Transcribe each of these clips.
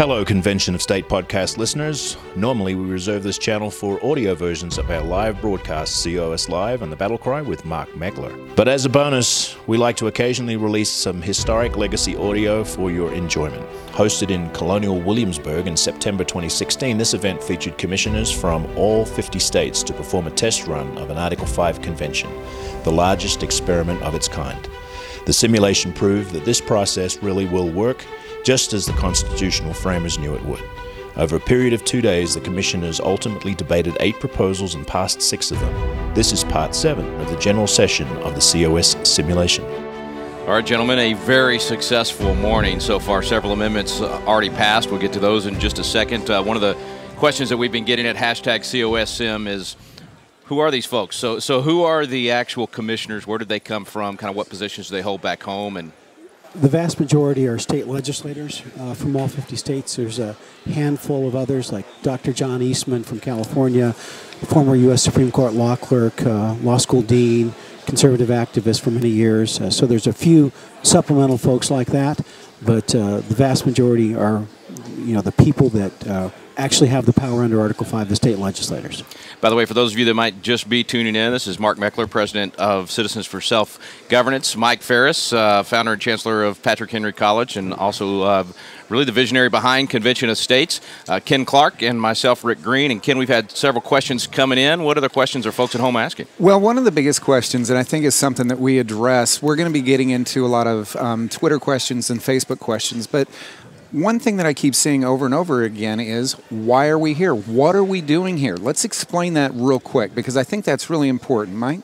Hello, Convention of State podcast listeners. Normally, we reserve this channel for audio versions of our live broadcast, COS Live and the Battle Cry with Mark Meckler. But as a bonus, we like to occasionally release some historic legacy audio for your enjoyment. Hosted in Colonial Williamsburg in September 2016, this event featured commissioners from all 50 states to perform a test run of an Article 5 convention, the largest experiment of its kind. The simulation proved that this process really will work just as the constitutional framers knew it would. Over a period of two days, the commissioners ultimately debated eight proposals and passed six of them. This is part seven of the general session of the COS simulation. All right, gentlemen, a very successful morning so far. Several amendments uh, already passed. We'll get to those in just a second. Uh, one of the questions that we've been getting at hashtag COSSim is who are these folks? So, so who are the actual commissioners? Where did they come from? Kind of what positions do they hold back home? And the vast majority are state legislators uh, from all 50 states. There's a handful of others, like Dr. John Eastman from California, former U.S. Supreme Court law clerk, uh, law school dean, conservative activist for many years. Uh, so there's a few supplemental folks like that, but uh, the vast majority are, you know, the people that uh, actually have the power under Article 5, the state legislators. By the way, for those of you that might just be tuning in, this is Mark Meckler, president of Citizens for Self Governance. Mike Farris, uh, founder and chancellor of Patrick Henry College, and also uh, really the visionary behind Convention of States. Uh, Ken Clark and myself, Rick Green. And Ken, we've had several questions coming in. What other questions are folks at home asking? Well, one of the biggest questions, and I think is something that we address, we're going to be getting into a lot of um, Twitter questions and Facebook questions, but one thing that I keep seeing over and over again is why are we here? What are we doing here? Let's explain that real quick because I think that's really important, Mike.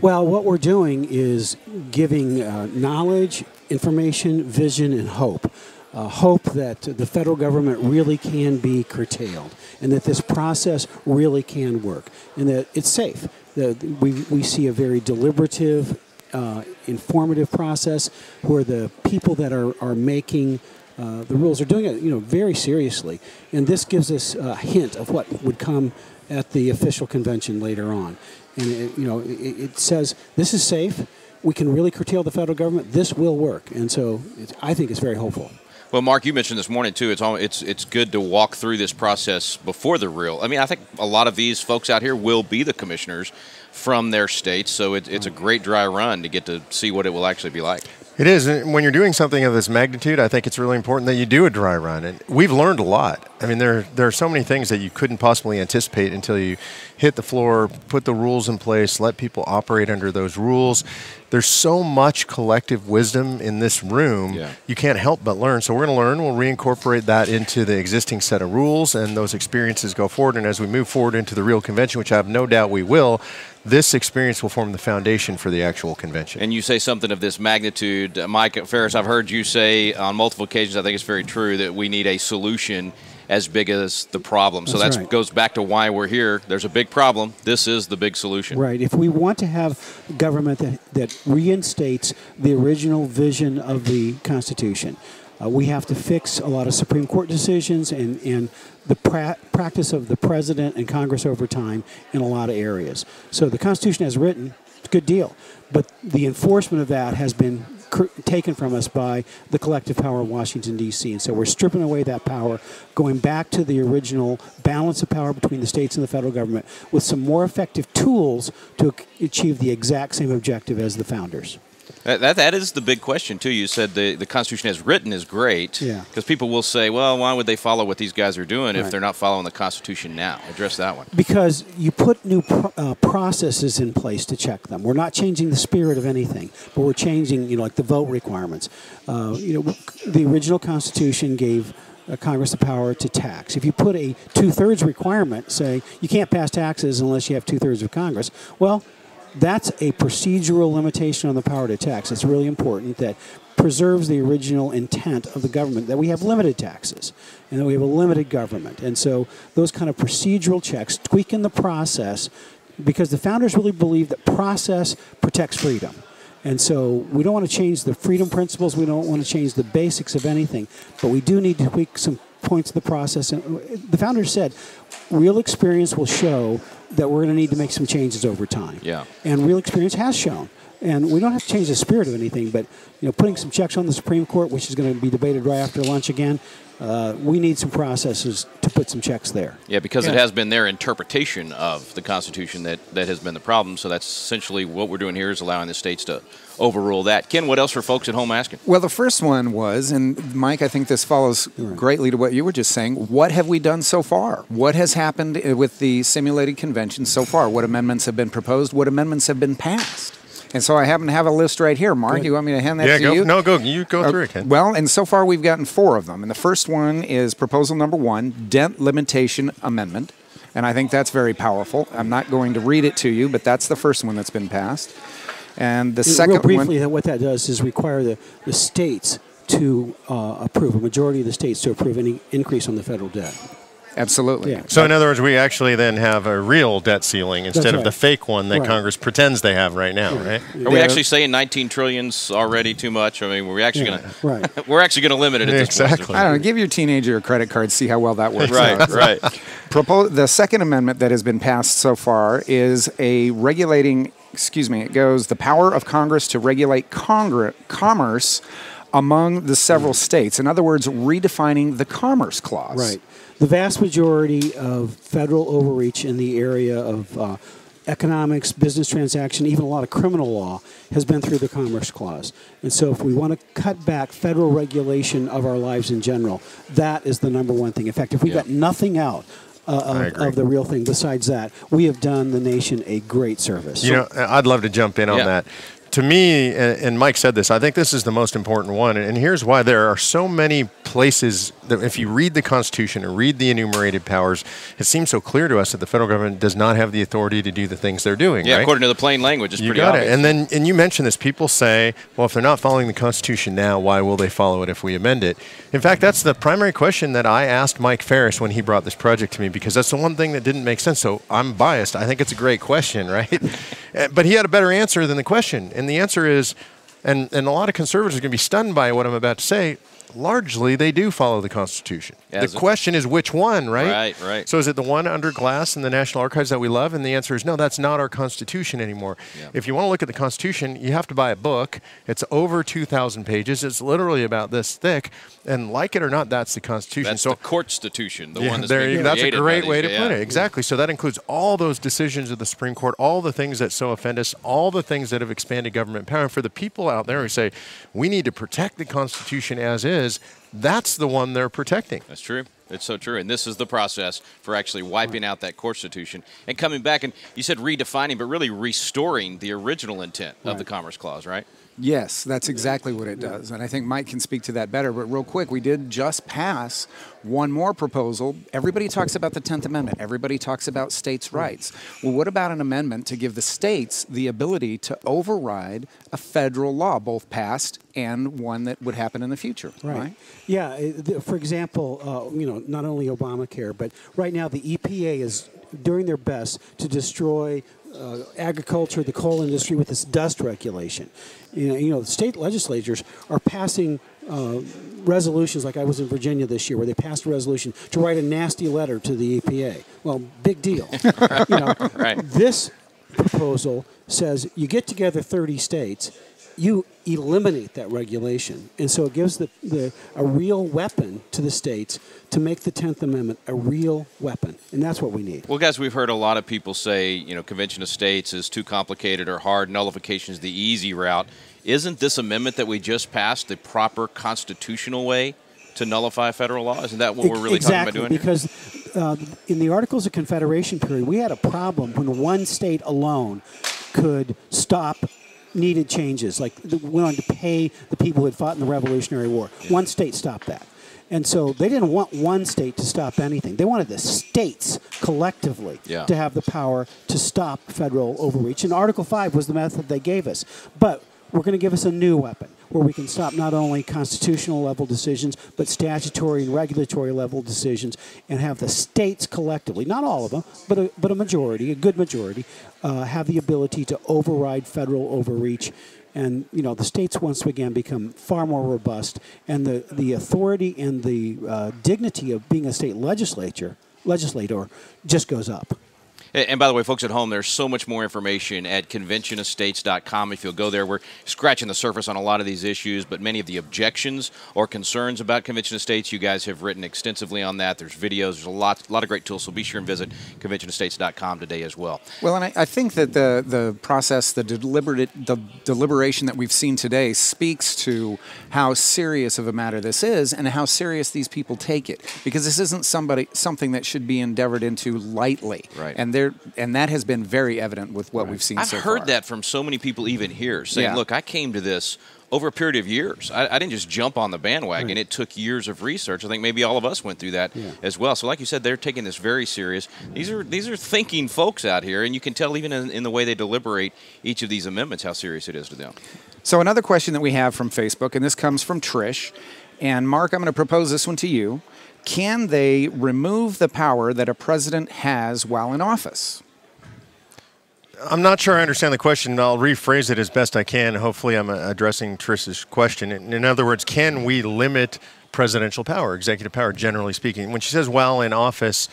Well, what we're doing is giving uh, knowledge, information, vision, and hope. Uh, hope that the federal government really can be curtailed and that this process really can work and that it's safe. That we, we see a very deliberative, uh, informative process where the people that are, are making uh, the rules are doing it, you know, very seriously, and this gives us a hint of what would come at the official convention later on. And it, you know, it, it says this is safe. We can really curtail the federal government. This will work, and so I think it's very hopeful. Well, Mark, you mentioned this morning too. It's all, it's it's good to walk through this process before the real. I mean, I think a lot of these folks out here will be the commissioners from their states, so it, it's a great dry run to get to see what it will actually be like. It is. When you're doing something of this magnitude, I think it's really important that you do a dry run. And we've learned a lot. I mean, there, there are so many things that you couldn't possibly anticipate until you hit the floor, put the rules in place, let people operate under those rules. There's so much collective wisdom in this room, yeah. you can't help but learn. So we're going to learn. We'll reincorporate that into the existing set of rules, and those experiences go forward. And as we move forward into the real convention, which I have no doubt we will, this experience will form the foundation for the actual convention. And you say something of this magnitude, uh, Mike Farris. I've heard you say on multiple occasions. I think it's very true that we need a solution as big as the problem. So that right. goes back to why we're here. There's a big problem. This is the big solution. Right. If we want to have government that, that reinstates the original vision of the Constitution, uh, we have to fix a lot of Supreme Court decisions and, and the pra- practice of the president and Congress over time in a lot of areas. So the Constitution as written, it's a good deal. But the enforcement of that has been cr- taken from us by the collective power of Washington, D.C. And so we're stripping away that power, going back to the original balance of power between the states and the federal government with some more effective tools to achieve the exact same objective as the founders. That, that, that is the big question too. You said the, the Constitution as written is great. Yeah. Because people will say, well, why would they follow what these guys are doing right. if they're not following the Constitution now? Address that one. Because you put new pro- uh, processes in place to check them. We're not changing the spirit of anything, but we're changing, you know, like the vote requirements. Uh, you know, the original Constitution gave uh, Congress the power to tax. If you put a two-thirds requirement, say you can't pass taxes unless you have two-thirds of Congress. Well that's a procedural limitation on the power to tax. It's really important that preserves the original intent of the government that we have limited taxes and that we have a limited government. And so those kind of procedural checks, tweaking the process, because the founders really believe that process protects freedom. And so we don't want to change the freedom principles. We don't want to change the basics of anything. But we do need to tweak some points of the process. And the founders said real experience will show that we're going to need to make some changes over time. Yeah. And real experience has shown. And we don't have to change the spirit of anything, but you know, putting some checks on the Supreme Court, which is going to be debated right after lunch again, uh, we need some processes to put some checks there. Yeah, because it has been their interpretation of the Constitution that, that has been the problem. So that's essentially what we're doing here is allowing the states to overrule that. Ken, what else are folks at home asking? Well, the first one was, and Mike, I think this follows greatly to what you were just saying. What have we done so far? What has happened uh, with the simulated convention so far? What amendments have been proposed? What amendments have been passed? And so I happen to have a list right here. Mark, you want me to hand that Yeah, to go. you? No, go. You go Uh, through it, Ken. Well, and so far we've gotten four of them. And the first one is proposal number one, debt limitation amendment. And I think that's very powerful. I'm not going to read it to you, but that's the first one that's been passed. And the second briefly, one. that what that does is require the, the states to uh, approve, a majority of the states to approve any increase on the federal debt. Absolutely. Yeah. So, in other words, we actually then have a real debt ceiling instead That's of the fake one that Right. Congress pretends they have right now, right? Are we Yeah. actually saying 19 trillion's already too much? I mean, we're actually Yeah, going right. to we're actually going to limit it at this Exactly. point. I don't know. Give your teenager a credit card, see how well that works Right, out. right. Propo- the second amendment that has been passed so far is a regulating, excuse me, it goes the power of Congress to regulate congr- commerce among the several states. In other words, redefining the Commerce Clause. Right. The vast majority of federal overreach in the area of uh, economics, business transaction, even a lot of criminal law has been through the Commerce Clause. And so, if we want to cut back federal regulation of our lives in general, that is the number one thing. In fact, if we Yeah. got nothing out uh, of, of the real thing besides that, we have done the nation a great service. You know, I'd love to jump in on Yeah. that. To me, and and Mike said this, I think this is the most important one. And here's why there are so many places that if you read the Constitution and read the enumerated powers, it seems so clear to us that the federal government does not have the authority to do the things they're doing. Yeah, right? according to the plain language, it's You pretty got obvious. it. And then, and you mentioned this. People say, well, if they're not following the Constitution now, why will they follow it if we amend it? In fact, that's the primary question that I asked Mike Farris when he brought this project to me because that's the one thing that didn't make sense. So I'm biased. I think it's a great question, right? Uh, but he had a better answer than the question. And the answer is, and, and a lot of conservatives are going to be stunned by what I'm about to say. Largely, they do follow the Constitution. As the question is which one, right? Right, right. So is it the one under glass in the National Archives that we love? And the answer is no, that's not our Constitution anymore. Yeah. If you want to look at the Constitution, you have to buy a book. It's over 2,000 pages. It's literally about this thick. And like it or not, that's the Constitution. That's so the Constitution, the yeah, one that's there you. That's a great way to put Yeah. it. Exactly. So that includes all those decisions of the Supreme Court, all the things that so offend us, all the things that have expanded government power. And for the people out there who say we need to protect the Constitution as is, that's the one they're protecting. That's true. It's so true. And this is the process for actually wiping out that Constitution and coming back. And you said redefining, but really restoring the original intent of the Commerce Clause, right? Yes, that's exactly what it does. And I think Mike can speak to that better. But real quick, we did just pass one more proposal. Everybody talks about the 10th Amendment, everybody talks about states' rights. Well, what about an amendment to give the states the ability to override a federal law, both passed and one that would happen in the future? Right. Yeah. uh, For example, uh, you know, not only Obamacare, but right now the EPA is doing their best to destroy uh, agriculture, the coal industry with this dust regulation. You know, you know, the state legislatures are passing uh, resolutions. Like I was in Virginia this year, where they passed a resolution to write a nasty letter to the EPA. Well, big deal. you know, Right. this proposal says you get together 30 states, you eliminate that regulation. And so it gives the, the, a real weapon to the states to make the 10th Amendment a real weapon. And that's what we need. Well, guys, we've heard a lot of people say, you know, Convention of States is too complicated or hard. Nullification is the easy route. Isn't this amendment that we just passed the proper constitutional way to nullify federal law? Isn't that what we're really exactly, talking about doing? here? because uh, in the Articles of Confederation period, we had a problem when one state alone could stop needed changes, like the- went on to pay the people who had fought in the Revolutionary War. One state stopped that. And so they didn't want one state to stop anything. They wanted the states collectively Yeah. to have the power to stop federal overreach. And Article 5 was the method they gave us. But we're going to give us a new weapon where we can stop not only constitutional level decisions, but statutory and regulatory level decisions and have the states collectively, not all of them, but a, but a majority, a good majority, uh, have the ability to override federal overreach. And you know the states once again become far more robust, and the, the authority and the uh, dignity of being a state legislature legislator just goes up. And by the way, folks at home, there's so much more information at conventionofstates.com. If you'll go there, we're scratching the surface on a lot of these issues, but many of the objections or concerns about Convention of States, you guys have written extensively on that. There's videos, there's a lot, lot of great tools. So be sure and visit conventionofstates.com today as well. Well, and I, I think that the, the process, the deliberate, the deliberation that we've seen today speaks to how serious of a matter this is and how serious these people take it. Because this isn't somebody something that should be endeavored into lightly. Right. And there and that has been very evident with what we've seen so I've so heard far. that from so many people, even here, saying, Yeah. "Look, I came to this over a period of years. I, I didn't just jump on the bandwagon. It took years of research. I think maybe all of us went through that as well. So, like you said, they're taking this very serious. These are these are thinking folks out here, and you can tell even in, in the way they deliberate each of these amendments how serious it is to them. So another question that we have from Facebook, and this comes from Trish, and Mark, I'm going to propose this one to you. Can they remove the power that a president has while in office? I'm not sure I understand the question. I'll rephrase it as best I can. Hopefully, I'm addressing Trish's question. In other words, can we limit presidential power, executive power, generally speaking? When she says while in office,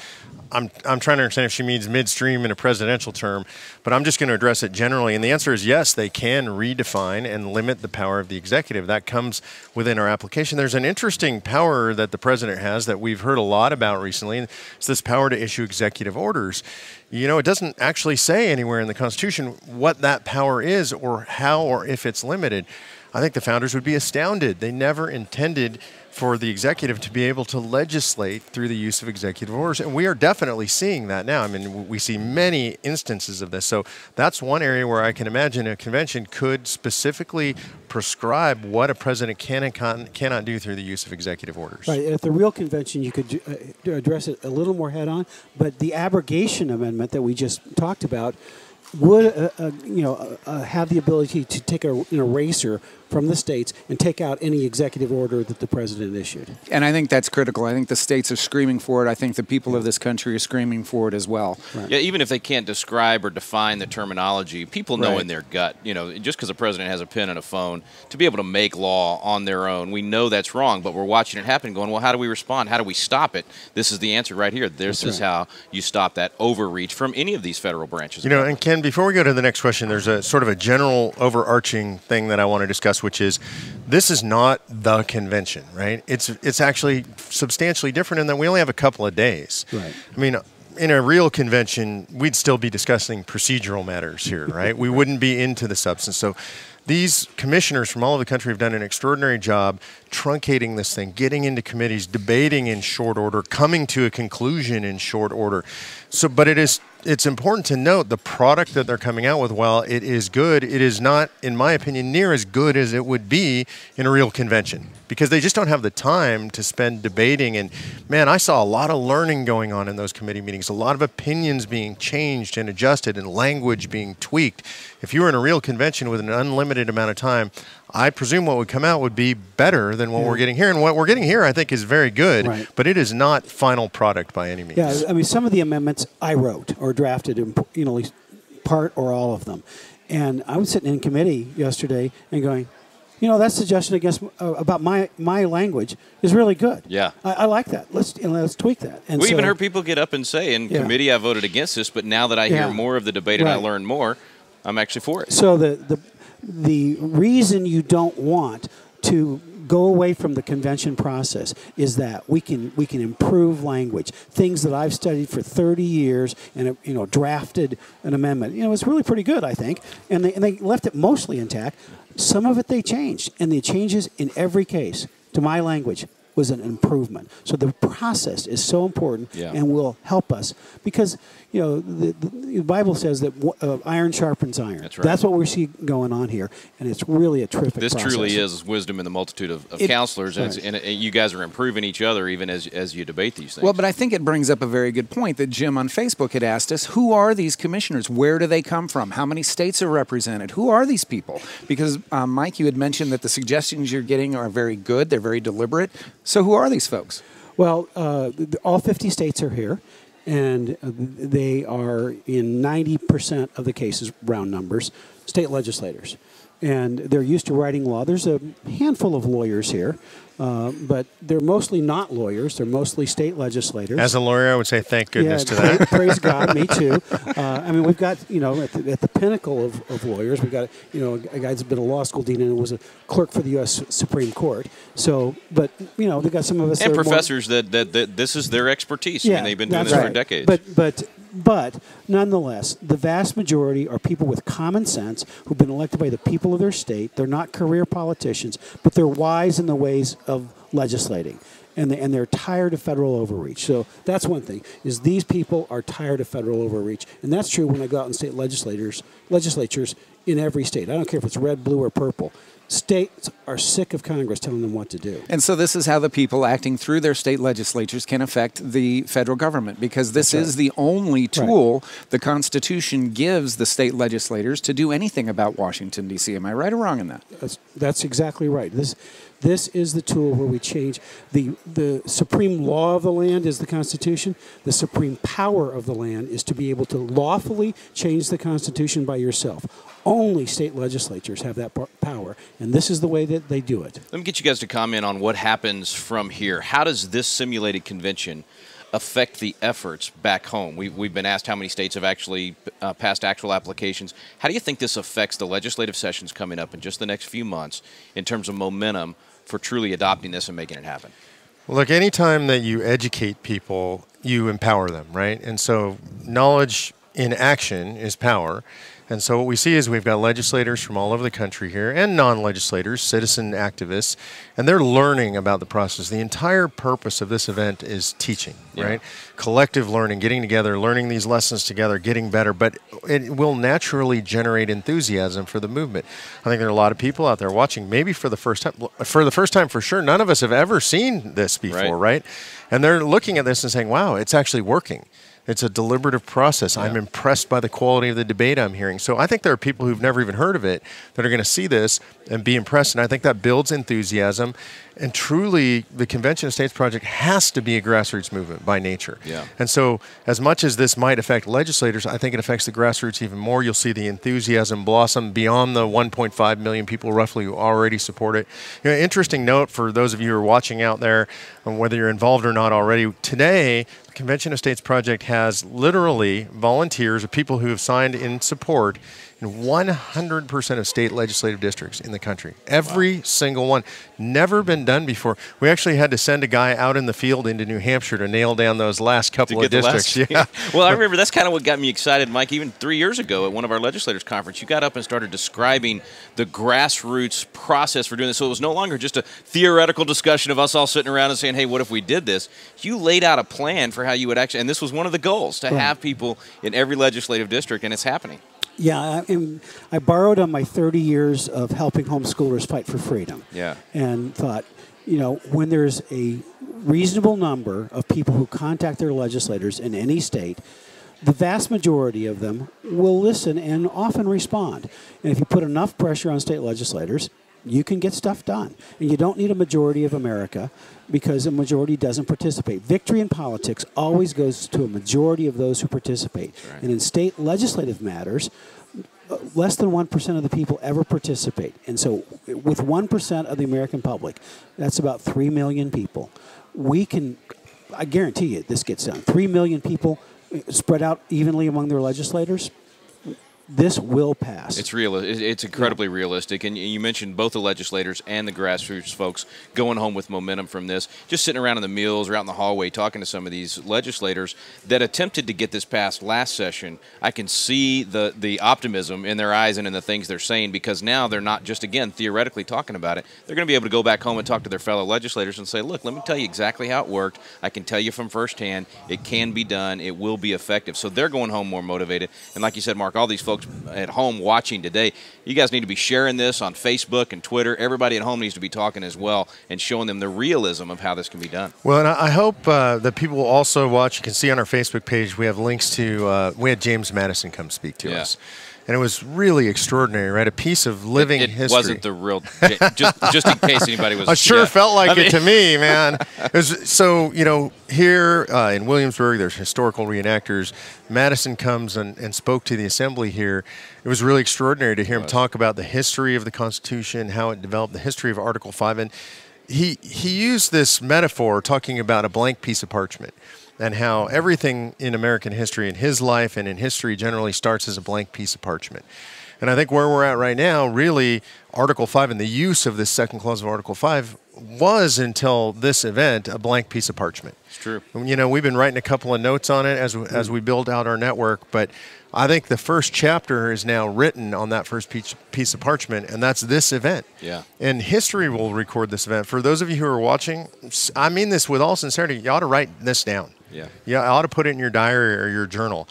I'm, I'm trying to understand if she means midstream in a presidential term, but I'm just going to address it generally. And the answer is yes, they can redefine and limit the power of the executive. That comes within our application. There's an interesting power that the president has that we've heard a lot about recently. and It's this power to issue executive orders. You know, it doesn't actually say anywhere in the Constitution what that power is or how or if it's limited. I think the founders would be astounded. They never intended for the executive to be able to legislate through the use of executive orders. And we are definitely seeing that now. I mean, we see many instances of this. So that's one area where I can imagine a convention could specifically prescribe what a president can and can, cannot do through the use of executive orders. Right. At the real convention, you could uh, address it a little more head on, but the abrogation amendment that we just talked about would, uh, uh, you know, uh, uh, have the ability to take a, an eraser from the states and take out any executive order that the president issued. And I think that's critical. I think the states are screaming for it. I think the people of this country are screaming for it as well. Yeah, even if they can't describe or define the terminology, people know Right. in their gut. You know, just because a president has a pen and a phone, to be able to make law on their own, we know that's wrong. But we're watching it happen, going, well, how do we respond? How do we stop it? This is the answer right here. This That's is right. how you stop that overreach from any of these federal branches. You know, and Ken, before we go to the next question, there's a sort of a general overarching thing that I want to discuss, which is this is not the convention, right? It's it's actually substantially different in that we only have a couple of days. Right. I mean, in a real convention, we'd still be discussing procedural matters here, right? we wouldn't be into the substance. So these commissioners from all over the country have done an extraordinary job truncating this thing, getting into committees, debating in short order, coming to a conclusion in short order. So, but it is it's important to note the product that they're coming out with. While it is good, it is not, in my opinion, near as good as it would be in a real convention because they just don't have the time to spend debating. And man, I saw a lot of learning going on in those committee meetings, a lot of opinions being changed and adjusted, and language being tweaked. If you were in a real convention with an unlimited amount of time, I presume what would come out would be better than what we're getting here. And what we're getting here, I think, is very good, Right. but it is not final product by any means. Yeah, I mean, some of the amendments I wrote or drafted, in, you know, at least part or all of them. And I was sitting in committee yesterday and going, you know, that suggestion against uh, about my my language is really good. Yeah. I, I like that. Let's you know, let's tweak that. And we so, even heard people get up and say, in Yeah. committee, I voted against this, but now that I hear more of the debate and I learn more, I'm actually for it. So the the the reason you don't want to go away from the convention process is that we can we can improve language. Things that I've studied for 30 years and you know drafted an amendment you know it's really pretty good I think. And they, and they left it mostly intact. Some of it they changed and the changes in every case to my language was an improvement so the process is so important Yeah. and will help us because you know the, the, the Bible says that uh, iron sharpens iron That's right. that's what we see going on here, and it's really a terrific. This process. truly is wisdom in the multitude of, of It- counselors, and, it's, Right. and it, you guys are improving each other even as, as you debate these things. Well, but I think it brings up a very good point that Jim on Facebook had asked us who are these commissioners? Where do they come from? How many states are represented? Who are these people? Because, um, Mike, you had mentioned that the suggestions you're getting are very good, they're very deliberate. So, who are these folks? Well, uh, all 50 states are here, and uh, they are in 90% of the cases, round numbers, state legislators. And they're used to writing law. There's a handful of lawyers here, uh, but they're mostly not lawyers. They're mostly state legislators. As a lawyer, I would say thank goodness yeah, to that. Praise God, me too. Uh, I mean, we've got you know at the, at the pinnacle of, of lawyers, we've got you know a guy that's been a law school dean and was a clerk for the U.S. Supreme Court. So, but you know, they've got some of us and that are more- professors that, that that this is their expertise. I mean, they've been doing that's this for decades. But but but nonetheless, the vast majority are people with common sense who've been elected by the people of their state. They're not career politicians, but they're wise in the ways of legislating. And, they, and they're tired of federal overreach. So that's one thing: is these people are tired of federal overreach, and that's true when I go out in state legislators, legislatures in every state. I don't care if it's red, blue, or purple. States are sick of Congress telling them what to do. And so this is how the people acting through their state legislatures can affect the federal government because this is the only tool the Constitution gives the state legislators to do anything about Washington D.C. Am I right or wrong in that? That's, that's exactly right. This, this is the tool where we change the the supreme law of the land is the Constitution. The supreme power of the land is to be able to lawfully change the Constitution by yourself. Only state legislatures have that power, and this is the way that they do it. Let me get you guys to comment on what happens from here. How does this simulated convention affect the efforts back home? We've, we've been asked how many states have actually uh, passed actual applications. How do you think this affects the legislative sessions coming up in just the next few months in terms of momentum for truly adopting this and making it happen? Look, anytime that you educate people, you empower them, right? And so knowledge in action is power. And so what we see is we've got legislators from all over the country here and non-legislators, citizen activists, and they're learning about the process. The entire purpose of this event is teaching, right? Collective learning, getting together, learning these lessons together, getting better, but it will naturally generate enthusiasm for the movement. I think there are a lot of people out there watching maybe for the first time for the first time for sure. None of us have ever seen this before, Right. right? And they're looking at this and saying, "Wow, it's actually working." It's a deliberative process. I'm impressed by the quality of the debate I'm hearing. So I think there are people who've never even heard of it that are going to see this and be impressed. And I think that builds enthusiasm. And truly, the Convention of States Project has to be a grassroots movement by nature. Yeah. And so, as much as this might affect legislators, I think it affects the grassroots even more. You'll see the enthusiasm blossom beyond the 1.5 million people roughly who already support it. You know, interesting note for those of you who are watching out there, um, whether you're involved or not already, today, Convention of States Project has literally volunteers people who have signed in support in 100% of state legislative districts in the country. Every single one. Never been done before. We actually had to send a guy out in the field into New Hampshire to nail down those last couple of districts. last- yeah. well, I remember that's kind of what got me excited, Mike. Even three years ago at one of our legislators' conference, you got up and started describing the grassroots process for doing this. So it was no longer just a theoretical discussion of us all sitting around and saying, "Hey, what if we did this?" You laid out a plan for how you would actually, and this was one of the goals to have people in every legislative district, and it's happening. Yeah, I, and I borrowed on my 30 years of helping homeschoolers fight for freedom. Yeah. And thought, you know, when there's a reasonable number of people who contact their legislators in any state, the vast majority of them will listen and often respond. And if you put enough pressure on state legislators, you can get stuff done. And you don't need a majority of America because a majority doesn't participate. Victory in politics always goes to a majority of those who participate. And in state legislative matters, less than 1% of the people ever participate. And so, with 1% of the American public, that's about 3 million people. We can, I guarantee you, this gets done. 3 million people spread out evenly among their legislators, this will pass. It's real. It's incredibly realistic. And you mentioned both the legislators and the grassroots folks going home with momentum from this. Just sitting around in the meals or out in the hallway talking to some of these legislators that attempted to get this passed last session. I can see the the optimism in their eyes and in the things they're saying because now they're not just again theoretically talking about it. They're going to be able to go back home and talk to their fellow legislators and say, "Look, let me tell you exactly how it worked. I can tell you from firsthand. It can be done. It will be effective." So they're going home more motivated. And like you said, Mark, all these folks at home watching today, you guys need to be sharing this on Facebook and Twitter. Everybody at home needs to be talking as well and showing them the realism of how this can be done. Well, and I I hope uh, that people will also watch. You can see on our Facebook page we have links to. Uh, we had James Madison come speak to Yeah. us, and it was really extraordinary, right? A piece of living it history. wasn't the real. just, just in case anybody was. I sure yeah. felt like I mean- it to me, man. It was, so you know, here uh, in Williamsburg, there's historical reenactors. Madison comes and, and spoke to the assembly here. It was really extraordinary to hear him talk about the history of the Constitution, how it developed, the history of Article Five, and he he used this metaphor talking about a blank piece of parchment and how everything in American history, in his life and in history generally, starts as a blank piece of parchment. And I think where we're at right now, really, Article 5 and the use of this second clause of Article 5 was until this event a blank piece of parchment. It's true. You know, we've been writing a couple of notes on it as, as we build out our network, but I think the first chapter is now written on that first piece, piece of parchment, and that's this event. Yeah. And history will record this event. For those of you who are watching, I mean this with all sincerity, you ought to write this down. Yeah. Yeah, I ought to put it in your diary or your journal.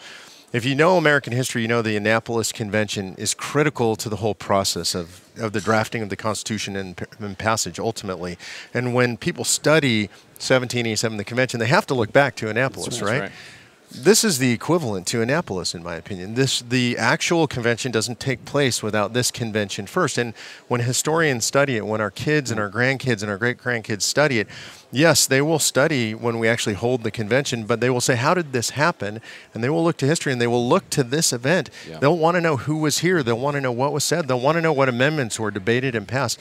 If you know American history, you know the Annapolis Convention is critical to the whole process of, of the drafting of the Constitution and, and passage ultimately. And when people study 1787, the convention, they have to look back to Annapolis, right. right? This is the equivalent to Annapolis, in my opinion. This the actual convention doesn't take place without this convention first. And when historians study it, when our kids and our grandkids and our great grandkids study it, yes, they will study when we actually hold the convention, but they will say, "How did this happen?" And they will look to history and they will look to this event. Yeah. They'll want to know who was here. They'll want to know what was said. They'll want to know what amendments were debated and passed.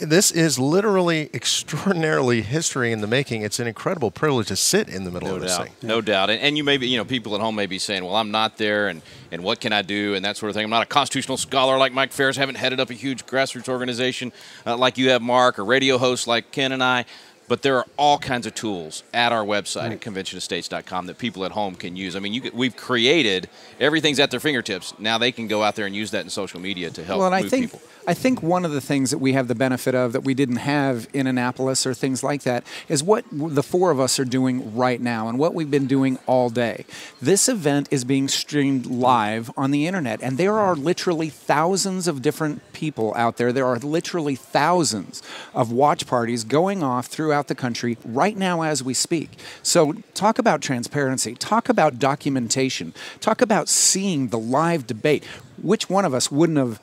This is literally extraordinarily history in the making. It's an incredible privilege to sit in the middle No of this doubt, thing. no doubt, and, and you may be, you know, people at home may be saying, "Well, I'm not there, and and what can I do?" and that sort of thing. I'm not a constitutional scholar like Mike Farris. Haven't headed up a huge grassroots organization uh, like you have, Mark, or radio host like Ken and I. But there are all kinds of tools at our website at conventionofstates.com that people at home can use. I mean, you, we've created everything's at their fingertips. Now they can go out there and use that in social media to help well, and I think people. I think one of the things that we have the benefit of that we didn't have in Annapolis or things like that is what the four of us are doing right now and what we've been doing all day. This event is being streamed live on the internet, and there are literally thousands of different people out there. There are literally thousands of watch parties going off throughout the country right now as we speak. So, talk about transparency, talk about documentation, talk about seeing the live debate. Which one of us wouldn't have?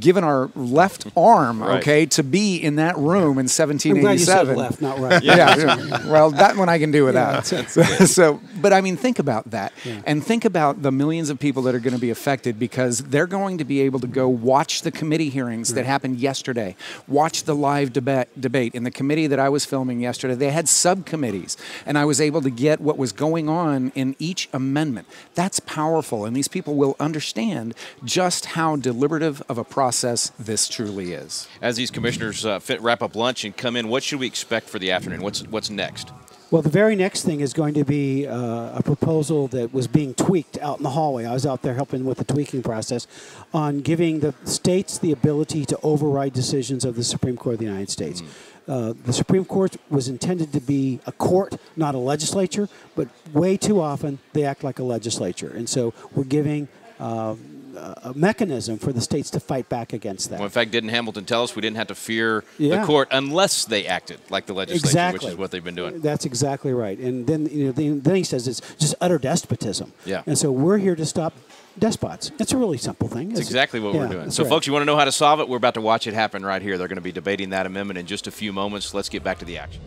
Given our left arm, Right. okay, to be in that room in I'm glad you said 1787. left, not right. Yeah, yeah. well, that one I can do without. so, but I mean, think about that, and think about the millions of people that are going to be affected because they're going to be able to go watch the committee hearings that happened yesterday, watch the live debate. Debate in the committee that I was filming yesterday. They had subcommittees, and I was able to get what was going on in each amendment. That's powerful, and these people will understand just how deliberative of a process this truly is. As these commissioners uh, fit, wrap up lunch and come in, what should we expect for the afternoon? What's what's next? Well, the very next thing is going to be uh, a proposal that was being tweaked out in the hallway. I was out there helping with the tweaking process on giving the states the ability to override decisions of the Supreme Court of the United States. Uh, the Supreme Court was intended to be a court, not a legislature, but way too often they act like a legislature. And so we're giving uh, a mechanism for the states to fight back against that. Well, in fact, didn't Hamilton tell us we didn't have to fear Yeah. the court unless they acted like the legislature, exactly. which is what they've been doing? That's exactly right. And then you know, then, then he says it's just utter despotism. Yeah. And so we're here to stop despots. It's a really simple thing. That's exactly what yeah, we're doing. So, right. folks, you want to know how to solve it? We're about to watch it happen right here. They're going to be debating that amendment in just a few moments. Let's get back to the action.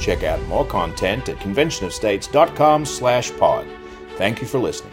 Check out more content at conventionofstates.com slash pod. Thank you for listening.